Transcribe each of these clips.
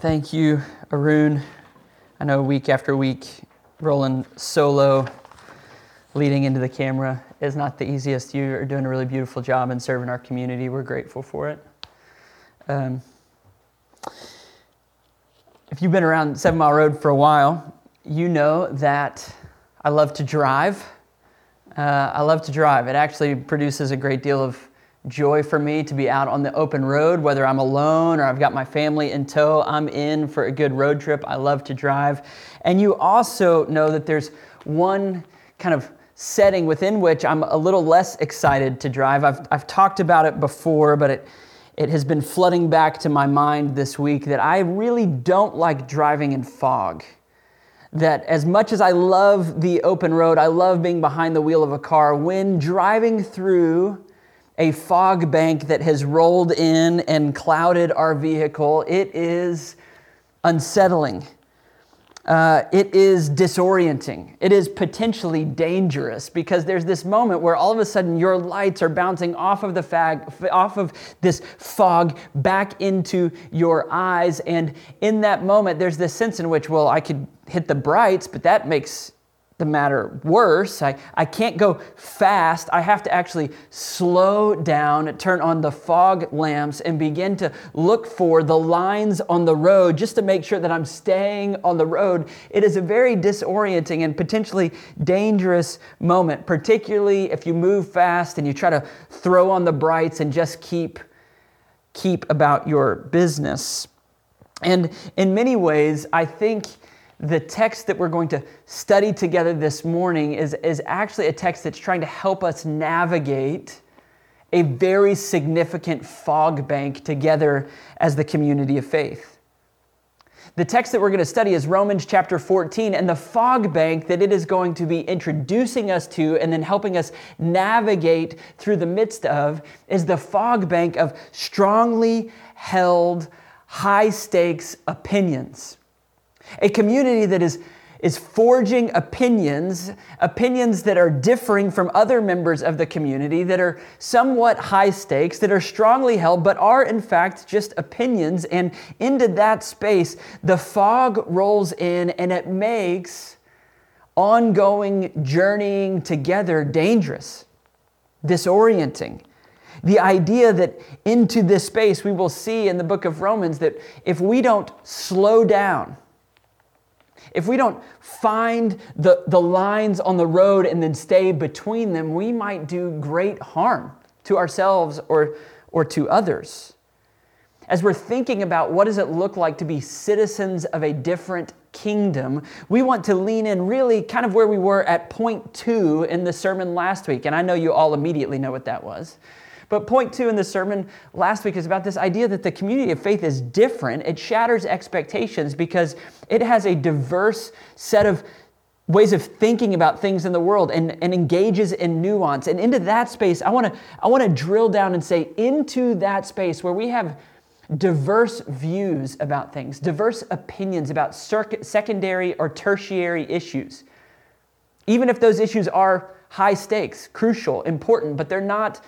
Thank you, Arun. I know week after week, rolling solo, leading into the camera is not the easiest. You are doing a really beautiful job in serving our community. We're grateful for it. Um, if you've been around Seven Mile Road for a while, you know that I love to drive. Uh, I love to drive. It actually produces a great deal of joy for me to be out on the open road, whether I'm alone or I've got my family in tow. I'm in for a good road trip. I love to drive. And you also know that there's one kind of setting within which I'm a little less excited to drive. I've, I've talked about it before, but it, it has been flooding back to my mind this week that I really don't like driving in fog. That as much as I love the open road, I love being behind the wheel of a car, when driving through a fog bank that has rolled in and clouded our vehicle. It is unsettling. Uh, it is disorienting. It is potentially dangerous because there's this moment where all of a sudden your lights are bouncing off of the fag, off of this fog back into your eyes, and in that moment, there's this sense in which, well, I could hit the brights, but that makes the matter worse. I, I can't go fast. I have to actually slow down, turn on the fog lamps, and begin to look for the lines on the road just to make sure that I'm staying on the road. It is a very disorienting and potentially dangerous moment, particularly if you move fast and you try to throw on the brights and just keep, keep about your business. And in many ways, I think the text that we're going to study together this morning is, is actually a text that's trying to help us navigate a very significant fog bank together as the community of faith. The text that we're going to study is Romans chapter 14, and the fog bank that it is going to be introducing us to and then helping us navigate through the midst of is the fog bank of strongly held, high stakes opinions. A community that is, is forging opinions, opinions that are differing from other members of the community, that are somewhat high stakes, that are strongly held, but are in fact just opinions. And into that space, the fog rolls in and it makes ongoing journeying together dangerous, disorienting. The idea that into this space, we will see in the book of Romans that if we don't slow down, if we don't find the, the lines on the road and then stay between them, we might do great harm to ourselves or, or to others. As we're thinking about what does it look like to be citizens of a different kingdom, we want to lean in really kind of where we were at point two in the sermon last week. And I know you all immediately know what that was. But point two in the sermon last week is about this idea that the community of faith is different. It shatters expectations because it has a diverse set of ways of thinking about things in the world and, and engages in nuance. And into that space, I want to I want to drill down and say into that space where we have diverse views about things, diverse opinions about secondary or tertiary issues. Even if those issues are high stakes, crucial, important, but they're not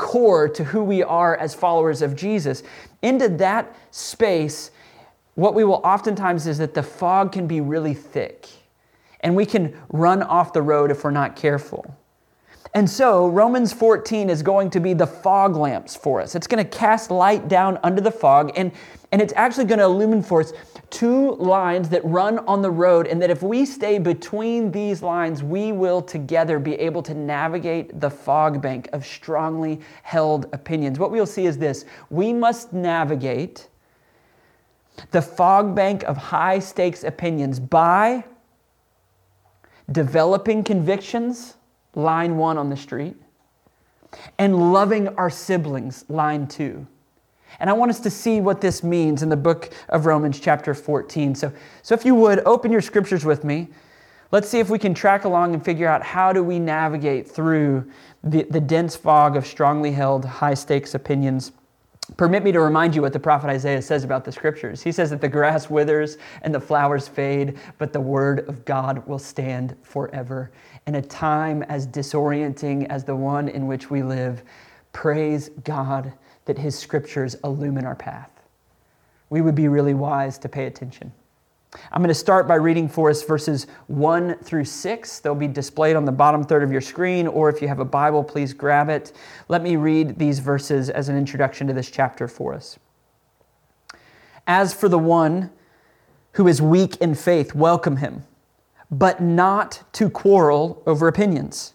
core to who we are as followers of Jesus. Into that space, what we will oftentimes is that the fog can be really thick and we can run off the road if we're not careful. And so, Romans 14 is going to be the fog lamps for us. It's going to cast light down under the fog, and, and it's actually going to illumine for us two lines that run on the road, and that if we stay between these lines, we will together be able to navigate the fog bank of strongly held opinions. What we'll see is this we must navigate the fog bank of high stakes opinions by developing convictions line one on the street, and loving our siblings, line two. And I want us to see what this means in the book of Romans, chapter 14. So, so if you would, open your scriptures with me. Let's see if we can track along and figure out how do we navigate through the, the dense fog of strongly held, high stakes opinions Permit me to remind you what the prophet Isaiah says about the scriptures. He says that the grass withers and the flowers fade, but the word of God will stand forever. In a time as disorienting as the one in which we live, praise God that his scriptures illumine our path. we would be really wise to pay attention. I'm going to start by reading for us verses 1 through 6. They'll be displayed on the bottom third of your screen, or if you have a Bible, please grab it. Let me read these verses as an introduction to this chapter for us. As for the one who is weak in faith, welcome him, but not to quarrel over opinions.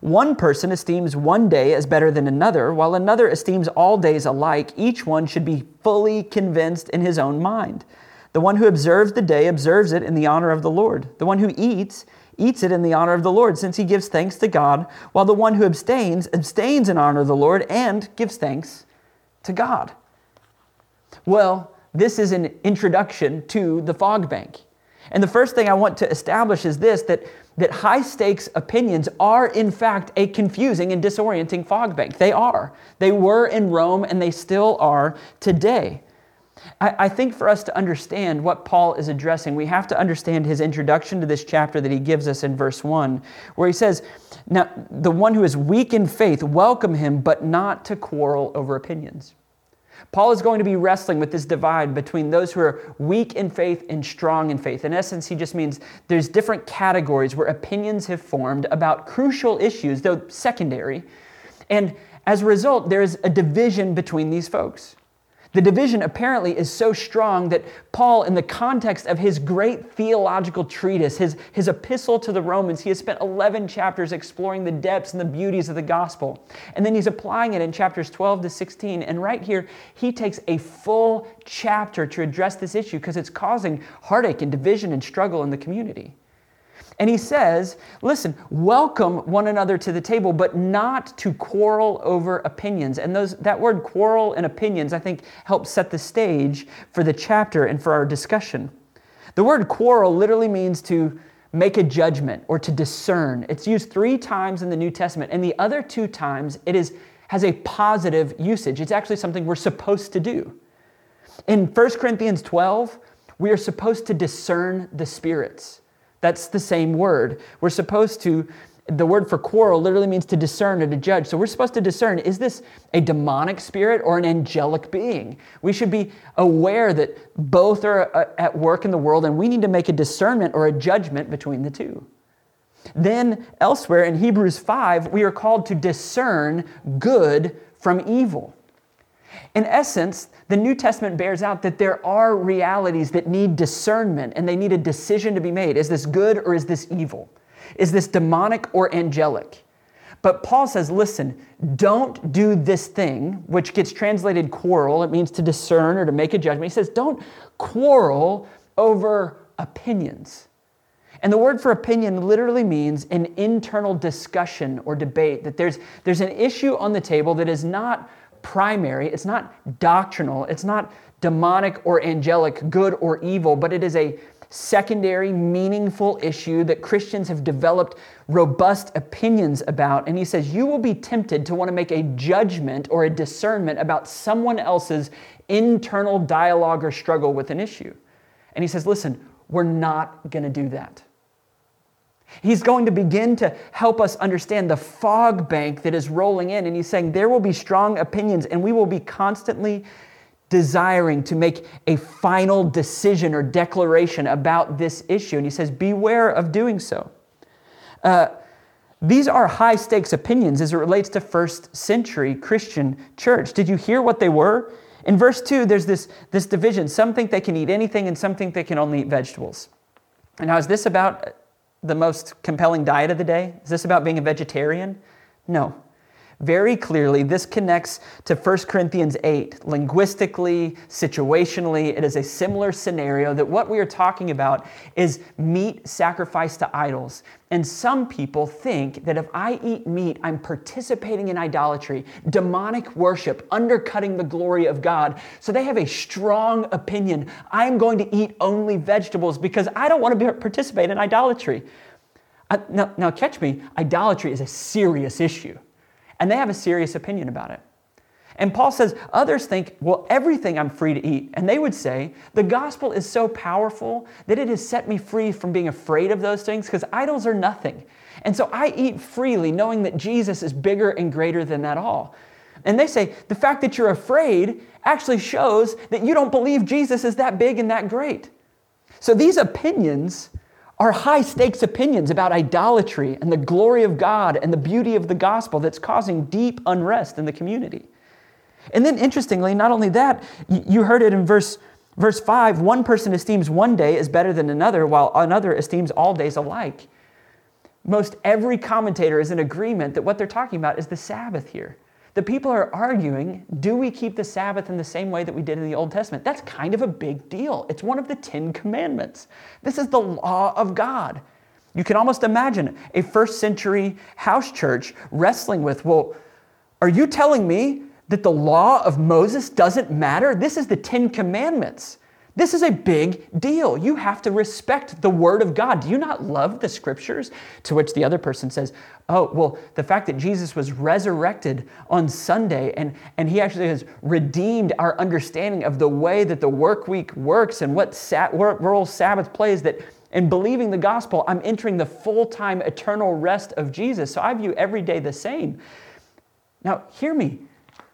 One person esteems one day as better than another, while another esteems all days alike. Each one should be fully convinced in his own mind. The one who observes the day observes it in the honor of the Lord. The one who eats, eats it in the honor of the Lord, since he gives thanks to God, while the one who abstains, abstains in honor of the Lord and gives thanks to God. Well, this is an introduction to the fog bank. And the first thing I want to establish is this that, that high stakes opinions are, in fact, a confusing and disorienting fog bank. They are. They were in Rome and they still are today. I, I think for us to understand what Paul is addressing, we have to understand his introduction to this chapter that he gives us in verse 1, where he says, Now, the one who is weak in faith, welcome him, but not to quarrel over opinions. Paul is going to be wrestling with this divide between those who are weak in faith and strong in faith. In essence, he just means there's different categories where opinions have formed about crucial issues, though secondary. And as a result, there's a division between these folks. The division apparently is so strong that Paul, in the context of his great theological treatise, his, his epistle to the Romans, he has spent 11 chapters exploring the depths and the beauties of the gospel. And then he's applying it in chapters 12 to 16. And right here, he takes a full chapter to address this issue because it's causing heartache and division and struggle in the community. And he says, listen, welcome one another to the table, but not to quarrel over opinions. And those, that word quarrel and opinions, I think, helps set the stage for the chapter and for our discussion. The word quarrel literally means to make a judgment or to discern. It's used three times in the New Testament, and the other two times it is, has a positive usage. It's actually something we're supposed to do. In 1 Corinthians 12, we are supposed to discern the spirits. That's the same word. We're supposed to, the word for quarrel literally means to discern or to judge. So we're supposed to discern is this a demonic spirit or an angelic being? We should be aware that both are uh, at work in the world and we need to make a discernment or a judgment between the two. Then, elsewhere in Hebrews 5, we are called to discern good from evil. In essence, the New Testament bears out that there are realities that need discernment and they need a decision to be made. Is this good or is this evil? Is this demonic or angelic? But Paul says, listen, don't do this thing, which gets translated quarrel. It means to discern or to make a judgment. He says, don't quarrel over opinions. And the word for opinion literally means an internal discussion or debate, that there's, there's an issue on the table that is not primary, it's not doctrinal, it's not demonic or angelic, good or evil, but it is a secondary, meaningful issue that Christians have developed robust opinions about. And he says, You will be tempted to want to make a judgment or a discernment about someone else's internal dialogue or struggle with an issue. And he says, Listen, we're not going to do that. He's going to begin to help us understand the fog bank that is rolling in. And he's saying there will be strong opinions, and we will be constantly desiring to make a final decision or declaration about this issue. And he says, Beware of doing so. Uh, these are high stakes opinions as it relates to first century Christian church. Did you hear what they were? In verse 2, there's this, this division. Some think they can eat anything, and some think they can only eat vegetables. And now, is this about the most compelling diet of the day? Is this about being a vegetarian? No. Very clearly, this connects to 1 Corinthians 8. Linguistically, situationally, it is a similar scenario that what we are talking about is meat sacrificed to idols. And some people think that if I eat meat, I'm participating in idolatry, demonic worship, undercutting the glory of God. So they have a strong opinion. I'm going to eat only vegetables because I don't want to participate in idolatry. Uh, now, now, catch me, idolatry is a serious issue, and they have a serious opinion about it. And Paul says, others think, well, everything I'm free to eat. And they would say, the gospel is so powerful that it has set me free from being afraid of those things because idols are nothing. And so I eat freely, knowing that Jesus is bigger and greater than that all. And they say, the fact that you're afraid actually shows that you don't believe Jesus is that big and that great. So these opinions are high stakes opinions about idolatry and the glory of God and the beauty of the gospel that's causing deep unrest in the community. And then interestingly, not only that, you heard it in verse, verse 5 one person esteems one day as better than another, while another esteems all days alike. Most every commentator is in agreement that what they're talking about is the Sabbath here. The people are arguing do we keep the Sabbath in the same way that we did in the Old Testament? That's kind of a big deal. It's one of the Ten Commandments. This is the law of God. You can almost imagine a first century house church wrestling with, well, are you telling me that the law of Moses doesn't matter? This is the Ten Commandments. This is a big deal. You have to respect the Word of God. Do you not love the Scriptures? To which the other person says, Oh, well, the fact that Jesus was resurrected on Sunday and, and He actually has redeemed our understanding of the way that the work week works and what sa- role Sabbath plays, that in believing the gospel, I'm entering the full time eternal rest of Jesus. So I view every day the same. Now, hear me.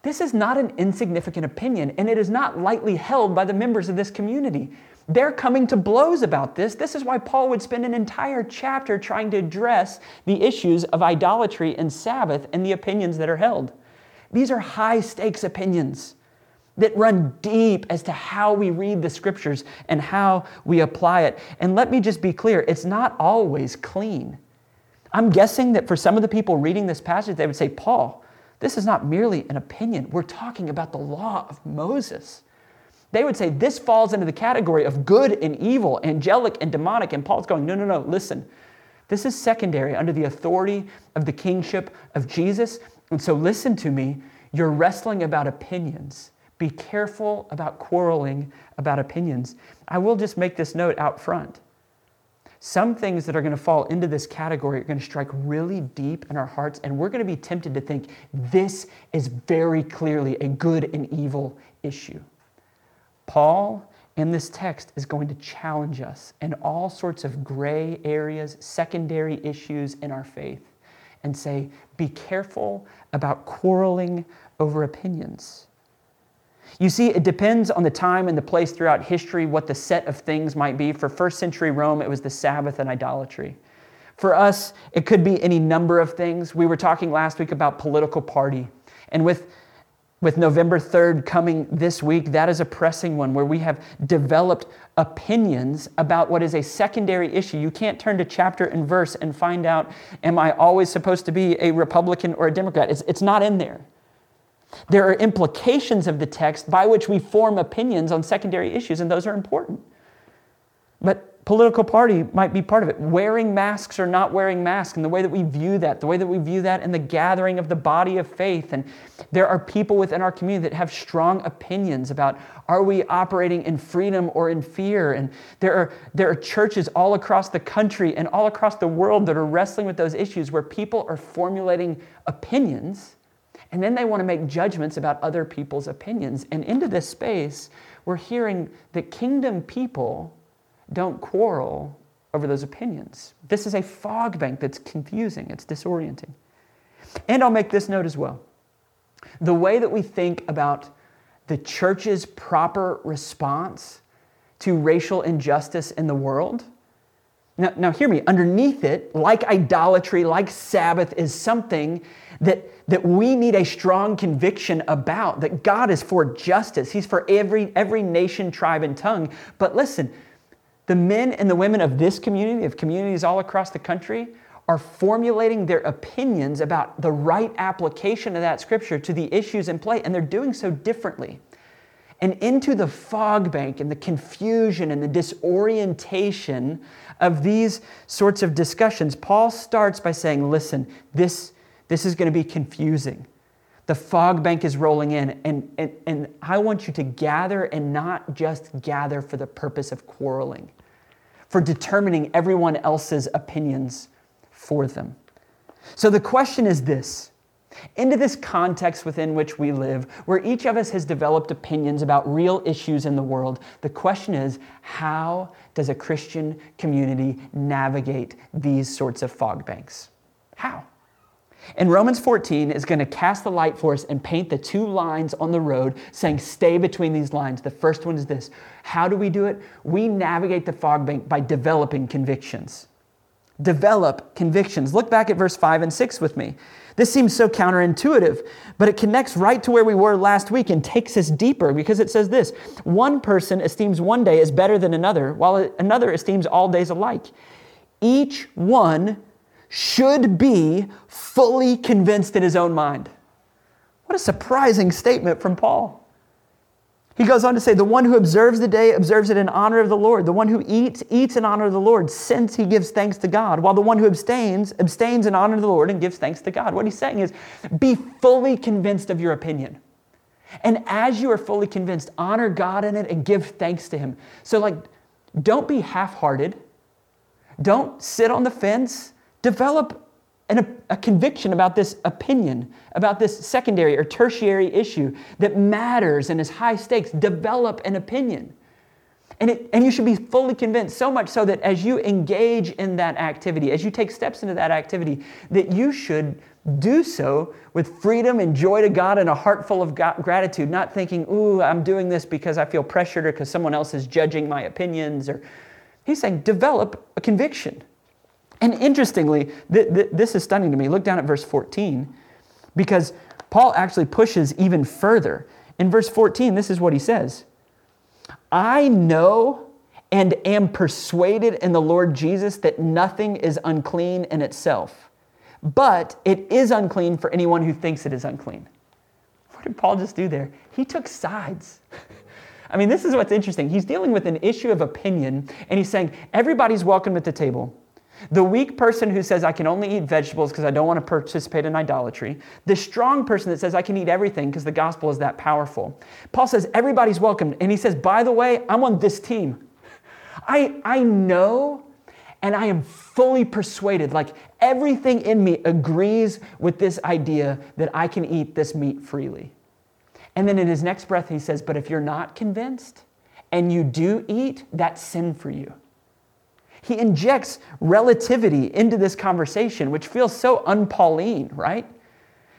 This is not an insignificant opinion, and it is not lightly held by the members of this community. They're coming to blows about this. This is why Paul would spend an entire chapter trying to address the issues of idolatry and Sabbath and the opinions that are held. These are high stakes opinions that run deep as to how we read the scriptures and how we apply it. And let me just be clear it's not always clean. I'm guessing that for some of the people reading this passage, they would say, Paul, this is not merely an opinion. We're talking about the law of Moses. They would say this falls into the category of good and evil, angelic and demonic. And Paul's going, no, no, no, listen. This is secondary under the authority of the kingship of Jesus. And so listen to me. You're wrestling about opinions. Be careful about quarreling about opinions. I will just make this note out front. Some things that are going to fall into this category are going to strike really deep in our hearts, and we're going to be tempted to think this is very clearly a good and evil issue. Paul in this text is going to challenge us in all sorts of gray areas, secondary issues in our faith, and say, be careful about quarreling over opinions. You see, it depends on the time and the place throughout history what the set of things might be. For first century Rome, it was the Sabbath and idolatry. For us, it could be any number of things. We were talking last week about political party. And with, with November 3rd coming this week, that is a pressing one where we have developed opinions about what is a secondary issue. You can't turn to chapter and verse and find out, am I always supposed to be a Republican or a Democrat? It's, it's not in there. There are implications of the text by which we form opinions on secondary issues, and those are important. But political party might be part of it. Wearing masks or not wearing masks, and the way that we view that, the way that we view that in the gathering of the body of faith. And there are people within our community that have strong opinions about are we operating in freedom or in fear? And there are, there are churches all across the country and all across the world that are wrestling with those issues where people are formulating opinions and then they want to make judgments about other people's opinions. And into this space, we're hearing that kingdom people don't quarrel over those opinions. This is a fog bank that's confusing, it's disorienting. And I'll make this note as well. The way that we think about the church's proper response to racial injustice in the world. Now, now, hear me, underneath it, like idolatry, like Sabbath, is something that that we need a strong conviction about that God is for justice. He's for every, every nation, tribe, and tongue. But listen, the men and the women of this community, of communities all across the country, are formulating their opinions about the right application of that scripture to the issues in play, and they're doing so differently. And into the fog bank and the confusion and the disorientation of these sorts of discussions, Paul starts by saying, Listen, this this is going to be confusing. The fog bank is rolling in, and, and, and I want you to gather and not just gather for the purpose of quarreling, for determining everyone else's opinions for them. So the question is this into this context within which we live, where each of us has developed opinions about real issues in the world, the question is how does a Christian community navigate these sorts of fog banks? How? And Romans 14 is going to cast the light for us and paint the two lines on the road saying, stay between these lines. The first one is this How do we do it? We navigate the fog bank by developing convictions. Develop convictions. Look back at verse 5 and 6 with me. This seems so counterintuitive, but it connects right to where we were last week and takes us deeper because it says this One person esteems one day as better than another, while another esteems all days alike. Each one should be fully convinced in his own mind. What a surprising statement from Paul. He goes on to say, The one who observes the day observes it in honor of the Lord. The one who eats, eats in honor of the Lord, since he gives thanks to God. While the one who abstains, abstains in honor of the Lord and gives thanks to God. What he's saying is, be fully convinced of your opinion. And as you are fully convinced, honor God in it and give thanks to him. So, like, don't be half hearted. Don't sit on the fence. Develop an, a conviction about this opinion, about this secondary or tertiary issue that matters and is high stakes. Develop an opinion. And, it, and you should be fully convinced, so much so that as you engage in that activity, as you take steps into that activity, that you should do so with freedom and joy to God and a heart full of gratitude, not thinking, ooh, I'm doing this because I feel pressured or because someone else is judging my opinions. Or He's saying, develop a conviction. And interestingly, th- th- this is stunning to me. Look down at verse 14, because Paul actually pushes even further. In verse 14, this is what he says I know and am persuaded in the Lord Jesus that nothing is unclean in itself, but it is unclean for anyone who thinks it is unclean. What did Paul just do there? He took sides. I mean, this is what's interesting. He's dealing with an issue of opinion, and he's saying everybody's welcome at the table. The weak person who says, I can only eat vegetables because I don't want to participate in idolatry. The strong person that says, I can eat everything because the gospel is that powerful. Paul says, everybody's welcome. And he says, by the way, I'm on this team. I, I know and I am fully persuaded, like everything in me agrees with this idea that I can eat this meat freely. And then in his next breath, he says, But if you're not convinced and you do eat, that's sin for you. He injects relativity into this conversation, which feels so unpauline, right?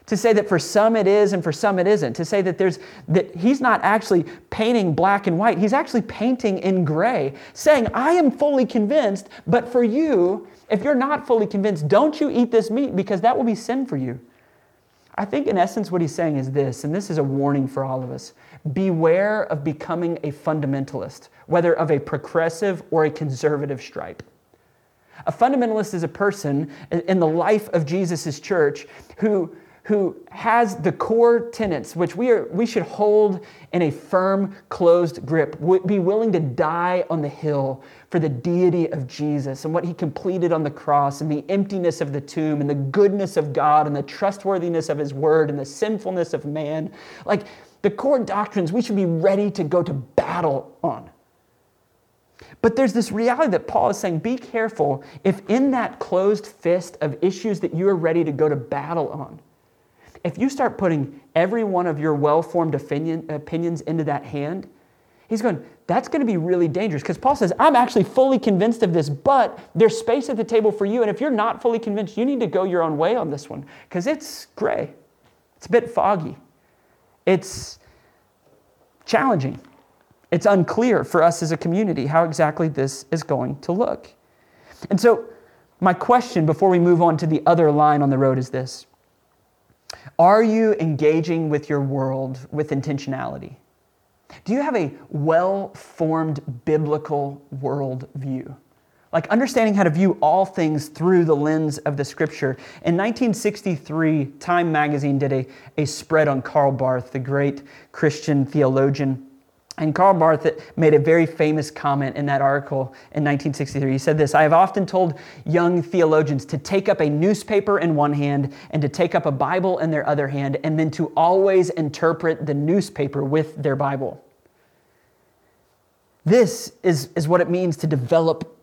To say that for some it is and for some it isn't. To say that there's that he's not actually painting black and white, he's actually painting in gray, saying, I am fully convinced, but for you, if you're not fully convinced, don't you eat this meat because that will be sin for you. I think, in essence, what he's saying is this, and this is a warning for all of us beware of becoming a fundamentalist, whether of a progressive or a conservative stripe. A fundamentalist is a person in the life of Jesus' church who who has the core tenets which we, are, we should hold in a firm, closed grip, would be willing to die on the hill for the deity of Jesus and what he completed on the cross and the emptiness of the tomb and the goodness of God and the trustworthiness of his word and the sinfulness of man. Like the core doctrines we should be ready to go to battle on. But there's this reality that Paul is saying be careful if in that closed fist of issues that you are ready to go to battle on, if you start putting every one of your well formed opinion, opinions into that hand, he's going, that's going to be really dangerous. Because Paul says, I'm actually fully convinced of this, but there's space at the table for you. And if you're not fully convinced, you need to go your own way on this one because it's gray, it's a bit foggy, it's challenging. It's unclear for us as a community how exactly this is going to look. And so, my question before we move on to the other line on the road is this are you engaging with your world with intentionality? Do you have a well formed biblical worldview? Like understanding how to view all things through the lens of the scripture. In 1963, Time magazine did a, a spread on Karl Barth, the great Christian theologian. And Karl Barth made a very famous comment in that article in 1963. He said this I have often told young theologians to take up a newspaper in one hand and to take up a Bible in their other hand, and then to always interpret the newspaper with their Bible. This is, is what it means to develop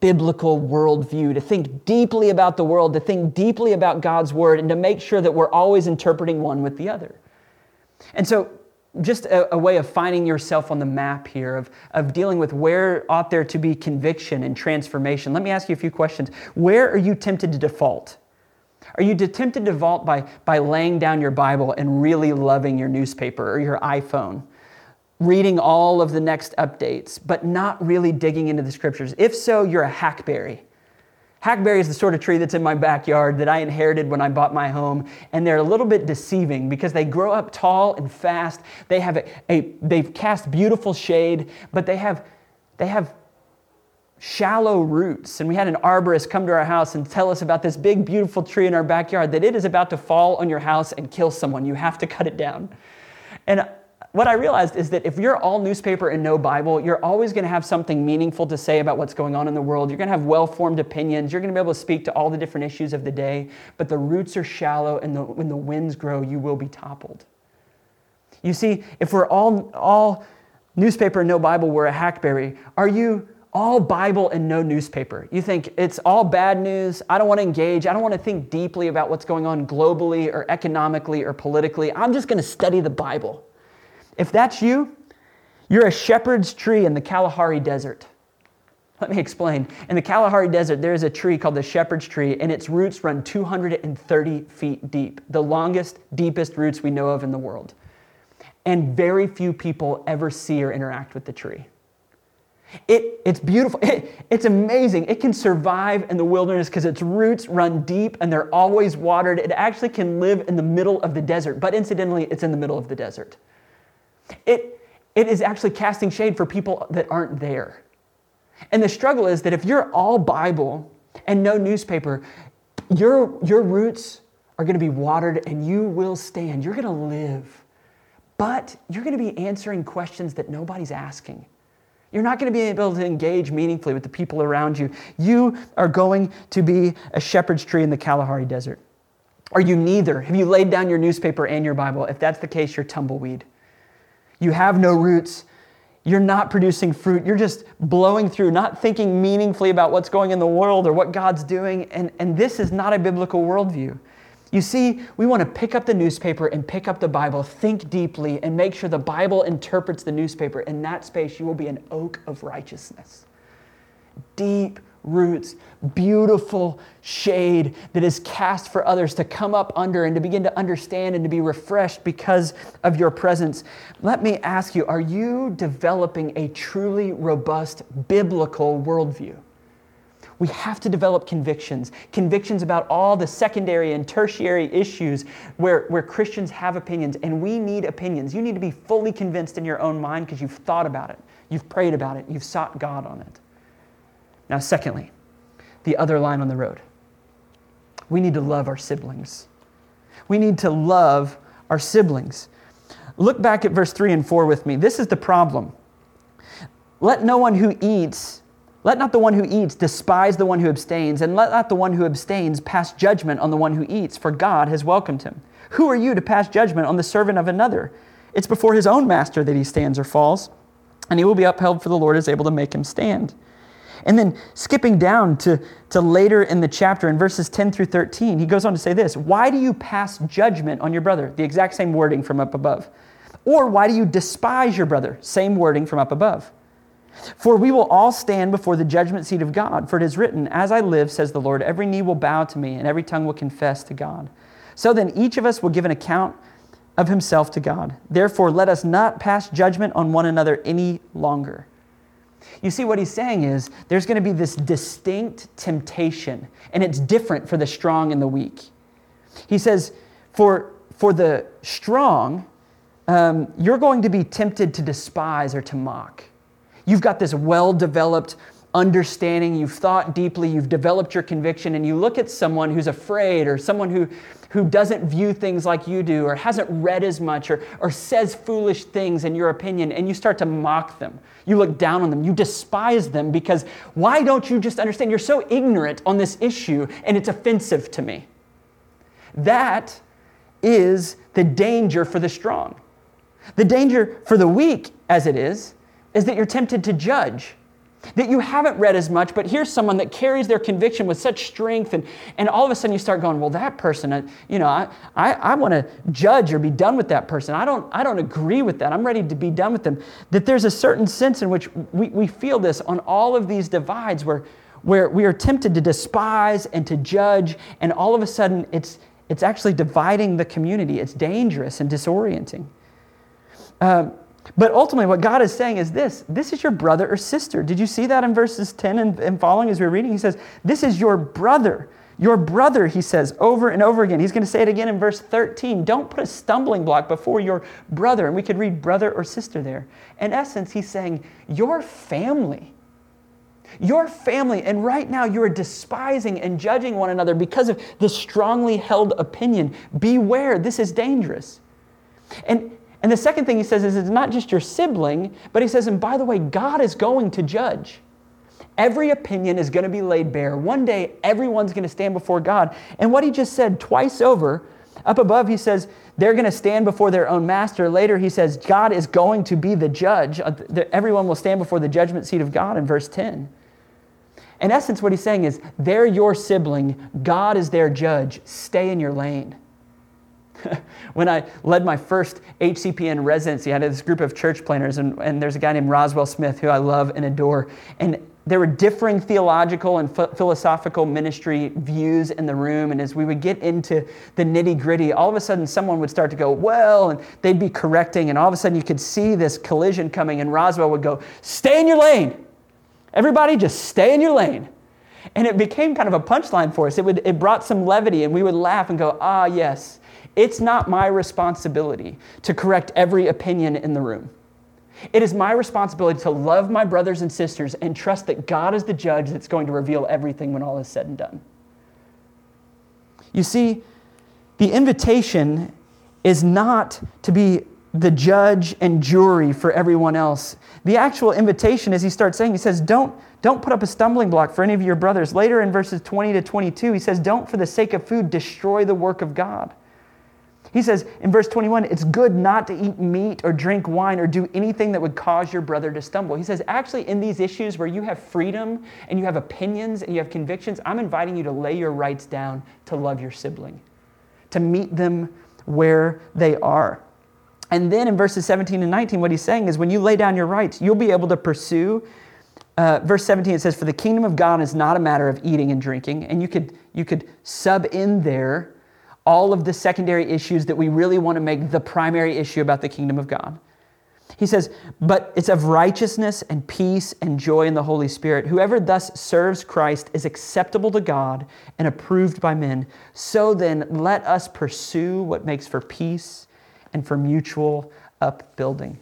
biblical worldview, to think deeply about the world, to think deeply about God's word, and to make sure that we're always interpreting one with the other. And so, just a, a, way of finding yourself on the map here, of, of dealing with where ought there to be conviction and transformation. Let me ask you a few questions. Where are you tempted to default? Are you tempted to default by, by laying down your Bible and really loving your newspaper or your iPhone? reading all of the next updates, but not really digging into the scriptures? If so, you're a hackberry. Hackberry is the sort of tree that's in my backyard that I inherited when I bought my home, and they're a little bit deceiving because they grow up tall and fast. They have a, a they've cast beautiful shade, but they have they have shallow roots. And we had an arborist come to our house and tell us about this big beautiful tree in our backyard that it is about to fall on your house and kill someone. You have to cut it down. And what I realized is that if you're all newspaper and no Bible, you're always going to have something meaningful to say about what's going on in the world. You're going to have well formed opinions. You're going to be able to speak to all the different issues of the day. But the roots are shallow, and the, when the winds grow, you will be toppled. You see, if we're all, all newspaper and no Bible, we're a hackberry. Are you all Bible and no newspaper? You think it's all bad news. I don't want to engage. I don't want to think deeply about what's going on globally or economically or politically. I'm just going to study the Bible. If that's you, you're a shepherd's tree in the Kalahari Desert. Let me explain. In the Kalahari Desert, there is a tree called the shepherd's tree, and its roots run 230 feet deep, the longest, deepest roots we know of in the world. And very few people ever see or interact with the tree. It, it's beautiful. It, it's amazing. It can survive in the wilderness because its roots run deep and they're always watered. It actually can live in the middle of the desert, but incidentally, it's in the middle of the desert. It, it is actually casting shade for people that aren't there. And the struggle is that if you're all Bible and no newspaper, your, your roots are going to be watered and you will stand. You're going to live. But you're going to be answering questions that nobody's asking. You're not going to be able to engage meaningfully with the people around you. You are going to be a shepherd's tree in the Kalahari Desert. Are you neither? Have you laid down your newspaper and your Bible? If that's the case, you're tumbleweed. You have no roots. You're not producing fruit. You're just blowing through, not thinking meaningfully about what's going in the world or what God's doing. And, and this is not a biblical worldview. You see, we want to pick up the newspaper and pick up the Bible, think deeply, and make sure the Bible interprets the newspaper. In that space, you will be an oak of righteousness. Deep roots, beautiful shade that is cast for others to come up under and to begin to understand and to be refreshed because of your presence. Let me ask you are you developing a truly robust biblical worldview? We have to develop convictions, convictions about all the secondary and tertiary issues where, where Christians have opinions, and we need opinions. You need to be fully convinced in your own mind because you've thought about it, you've prayed about it, you've sought God on it. Now, secondly, the other line on the road. We need to love our siblings. We need to love our siblings. Look back at verse 3 and 4 with me. This is the problem. Let no one who eats, let not the one who eats despise the one who abstains, and let not the one who abstains pass judgment on the one who eats, for God has welcomed him. Who are you to pass judgment on the servant of another? It's before his own master that he stands or falls, and he will be upheld, for the Lord is able to make him stand. And then skipping down to, to later in the chapter, in verses 10 through 13, he goes on to say this Why do you pass judgment on your brother? The exact same wording from up above. Or why do you despise your brother? Same wording from up above. For we will all stand before the judgment seat of God. For it is written, As I live, says the Lord, every knee will bow to me, and every tongue will confess to God. So then each of us will give an account of himself to God. Therefore, let us not pass judgment on one another any longer. You see, what he's saying is there's going to be this distinct temptation, and it's different for the strong and the weak. He says, for, for the strong, um, you're going to be tempted to despise or to mock. You've got this well developed understanding, you've thought deeply, you've developed your conviction, and you look at someone who's afraid or someone who, who doesn't view things like you do or hasn't read as much or, or says foolish things in your opinion, and you start to mock them. You look down on them. You despise them because why don't you just understand? You're so ignorant on this issue, and it's offensive to me. That is the danger for the strong. The danger for the weak, as it is, is that you're tempted to judge that you haven't read as much, but here's someone that carries their conviction with such strength, and, and all of a sudden you start going, well, that person, uh, you know, I, I, I want to judge or be done with that person. I don't, I don't agree with that. I'm ready to be done with them. That there's a certain sense in which we, we feel this on all of these divides where, where we are tempted to despise and to judge, and all of a sudden it's, it's actually dividing the community. It's dangerous and disorienting. Um, but ultimately, what God is saying is this this is your brother or sister. Did you see that in verses 10 and, and following as we we're reading? He says, This is your brother. Your brother, he says over and over again. He's going to say it again in verse 13. Don't put a stumbling block before your brother. And we could read brother or sister there. In essence, he's saying, Your family. Your family, and right now you are despising and judging one another because of this strongly held opinion. Beware, this is dangerous. And and the second thing he says is it's not just your sibling, but he says, and by the way, God is going to judge. Every opinion is going to be laid bare. One day, everyone's going to stand before God. And what he just said twice over, up above, he says, they're going to stand before their own master. Later, he says, God is going to be the judge. Uh, everyone will stand before the judgment seat of God in verse 10. In essence, what he's saying is, they're your sibling. God is their judge. Stay in your lane. when I led my first HCPN residency, I had this group of church planners, and, and there's a guy named Roswell Smith who I love and adore. And there were differing theological and philosophical ministry views in the room. And as we would get into the nitty gritty, all of a sudden someone would start to go, well, and they'd be correcting. And all of a sudden you could see this collision coming, and Roswell would go, stay in your lane. Everybody just stay in your lane. And it became kind of a punchline for us. It, would, it brought some levity, and we would laugh and go, ah, yes, it's not my responsibility to correct every opinion in the room. It is my responsibility to love my brothers and sisters and trust that God is the judge that's going to reveal everything when all is said and done. You see, the invitation is not to be the judge and jury for everyone else. The actual invitation, as he starts saying, he says, Don't, don't put up a stumbling block for any of your brothers. Later in verses 20 to 22, he says, Don't, for the sake of food, destroy the work of God. He says in verse 21 it's good not to eat meat or drink wine or do anything that would cause your brother to stumble. He says, actually, in these issues where you have freedom and you have opinions and you have convictions, I'm inviting you to lay your rights down to love your sibling, to meet them where they are. And then in verses 17 and 19, what he's saying is when you lay down your rights, you'll be able to pursue. Uh, verse 17 it says for the kingdom of god is not a matter of eating and drinking and you could you could sub in there all of the secondary issues that we really want to make the primary issue about the kingdom of God. He says, but it's of righteousness and peace and joy in the Holy Spirit. Whoever thus serves Christ is acceptable to God and approved by men. So then, let us pursue what makes for peace and for mutual upbuilding.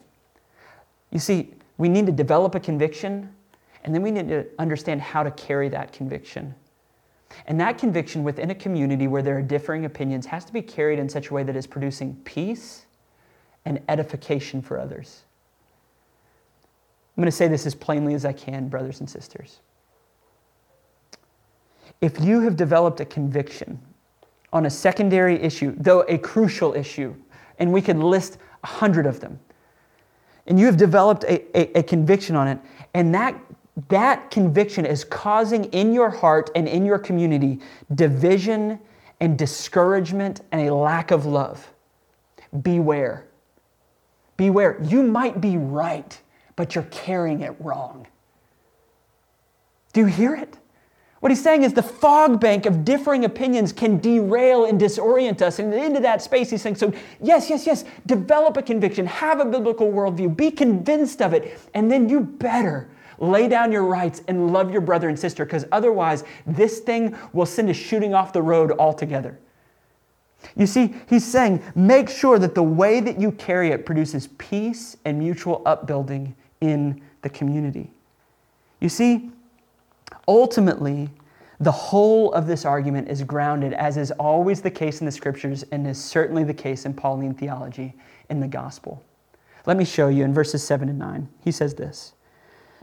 You see, we need to develop a conviction, and then we need to understand how to carry that conviction. And that conviction within a community where there are differing opinions has to be carried in such a way that is producing peace and edification for others. I'm going to say this as plainly as I can, brothers and sisters. If you have developed a conviction on a secondary issue, though a crucial issue, and we could list a hundred of them, and you have developed a, a, a conviction on it, and that that conviction is causing in your heart and in your community division and discouragement and a lack of love. Beware. Beware. You might be right, but you're carrying it wrong. Do you hear it? What he's saying is the fog bank of differing opinions can derail and disorient us. And into that space, he's saying, so yes, yes, yes, develop a conviction, have a biblical worldview, be convinced of it, and then you better Lay down your rights and love your brother and sister because otherwise, this thing will send us shooting off the road altogether. You see, he's saying, make sure that the way that you carry it produces peace and mutual upbuilding in the community. You see, ultimately, the whole of this argument is grounded, as is always the case in the scriptures and is certainly the case in Pauline theology, in the gospel. Let me show you in verses 7 and 9. He says this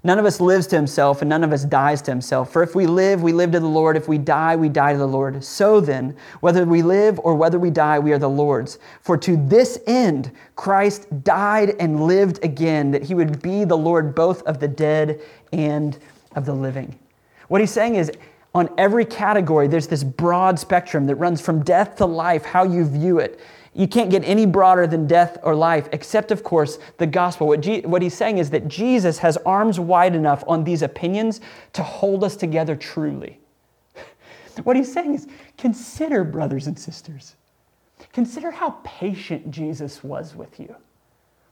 None of us lives to himself, and none of us dies to himself. For if we live, we live to the Lord. If we die, we die to the Lord. So then, whether we live or whether we die, we are the Lord's. For to this end, Christ died and lived again, that he would be the Lord both of the dead and of the living. What he's saying is, on every category, there's this broad spectrum that runs from death to life, how you view it. You can't get any broader than death or life, except, of course, the gospel. What, what he's saying is that Jesus has arms wide enough on these opinions to hold us together truly. what he's saying is consider, brothers and sisters, consider how patient Jesus was with you.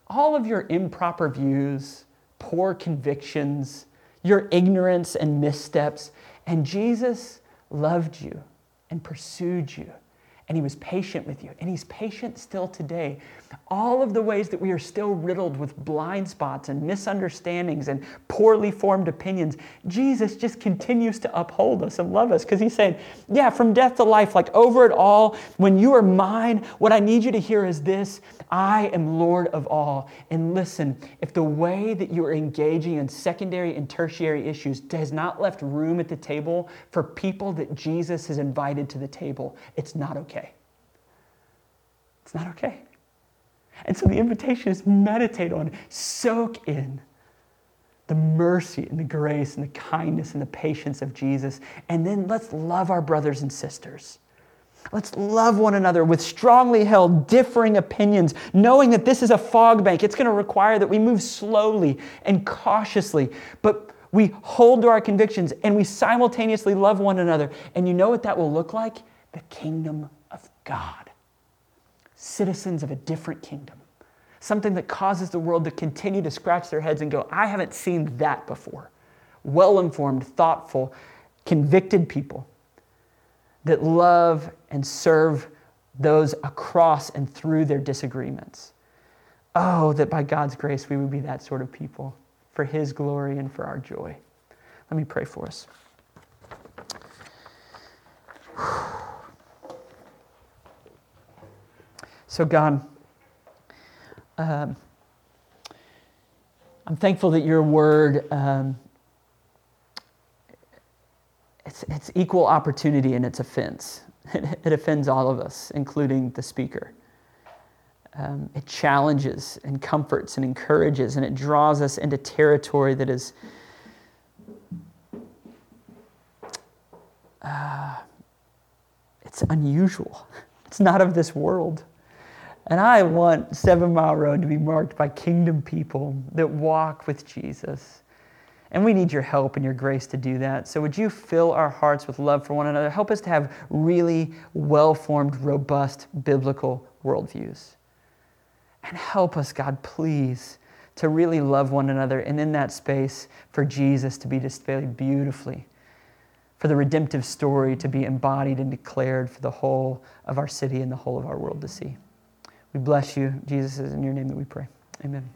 All of your improper views, poor convictions, your ignorance and missteps, and Jesus loved you and pursued you and he was patient with you, and he's patient still today. All of the ways that we are still riddled with blind spots and misunderstandings and poorly formed opinions, Jesus just continues to uphold us and love us because he's saying, Yeah, from death to life, like over it all, when you are mine, what I need you to hear is this I am Lord of all. And listen, if the way that you are engaging in secondary and tertiary issues has not left room at the table for people that Jesus has invited to the table, it's not okay. It's not okay. And so the invitation is meditate on, soak in the mercy and the grace and the kindness and the patience of Jesus. And then let's love our brothers and sisters. Let's love one another with strongly held, differing opinions, knowing that this is a fog bank. It's going to require that we move slowly and cautiously, but we hold to our convictions and we simultaneously love one another. And you know what that will look like? The kingdom of God. Citizens of a different kingdom. Something that causes the world to continue to scratch their heads and go, I haven't seen that before. Well informed, thoughtful, convicted people that love and serve those across and through their disagreements. Oh, that by God's grace we would be that sort of people for His glory and for our joy. Let me pray for us. So, God, um, I'm thankful that your word um, it's, it's equal opportunity and its offense. It, it offends all of us, including the speaker. Um, it challenges and comforts and encourages, and it draws us into territory that is uh, it's unusual. It's not of this world. And I want Seven Mile Road to be marked by kingdom people that walk with Jesus and we need your help and your grace to do that. So, would you fill our hearts with love for one another? Help us to have really well formed, robust biblical worldviews. And help us, God, please, to really love one another and in that space for Jesus to be displayed beautifully, for the redemptive story to be embodied and declared for the whole of our city and the whole of our world to see. We bless you. Jesus is in your name that we pray. Amen.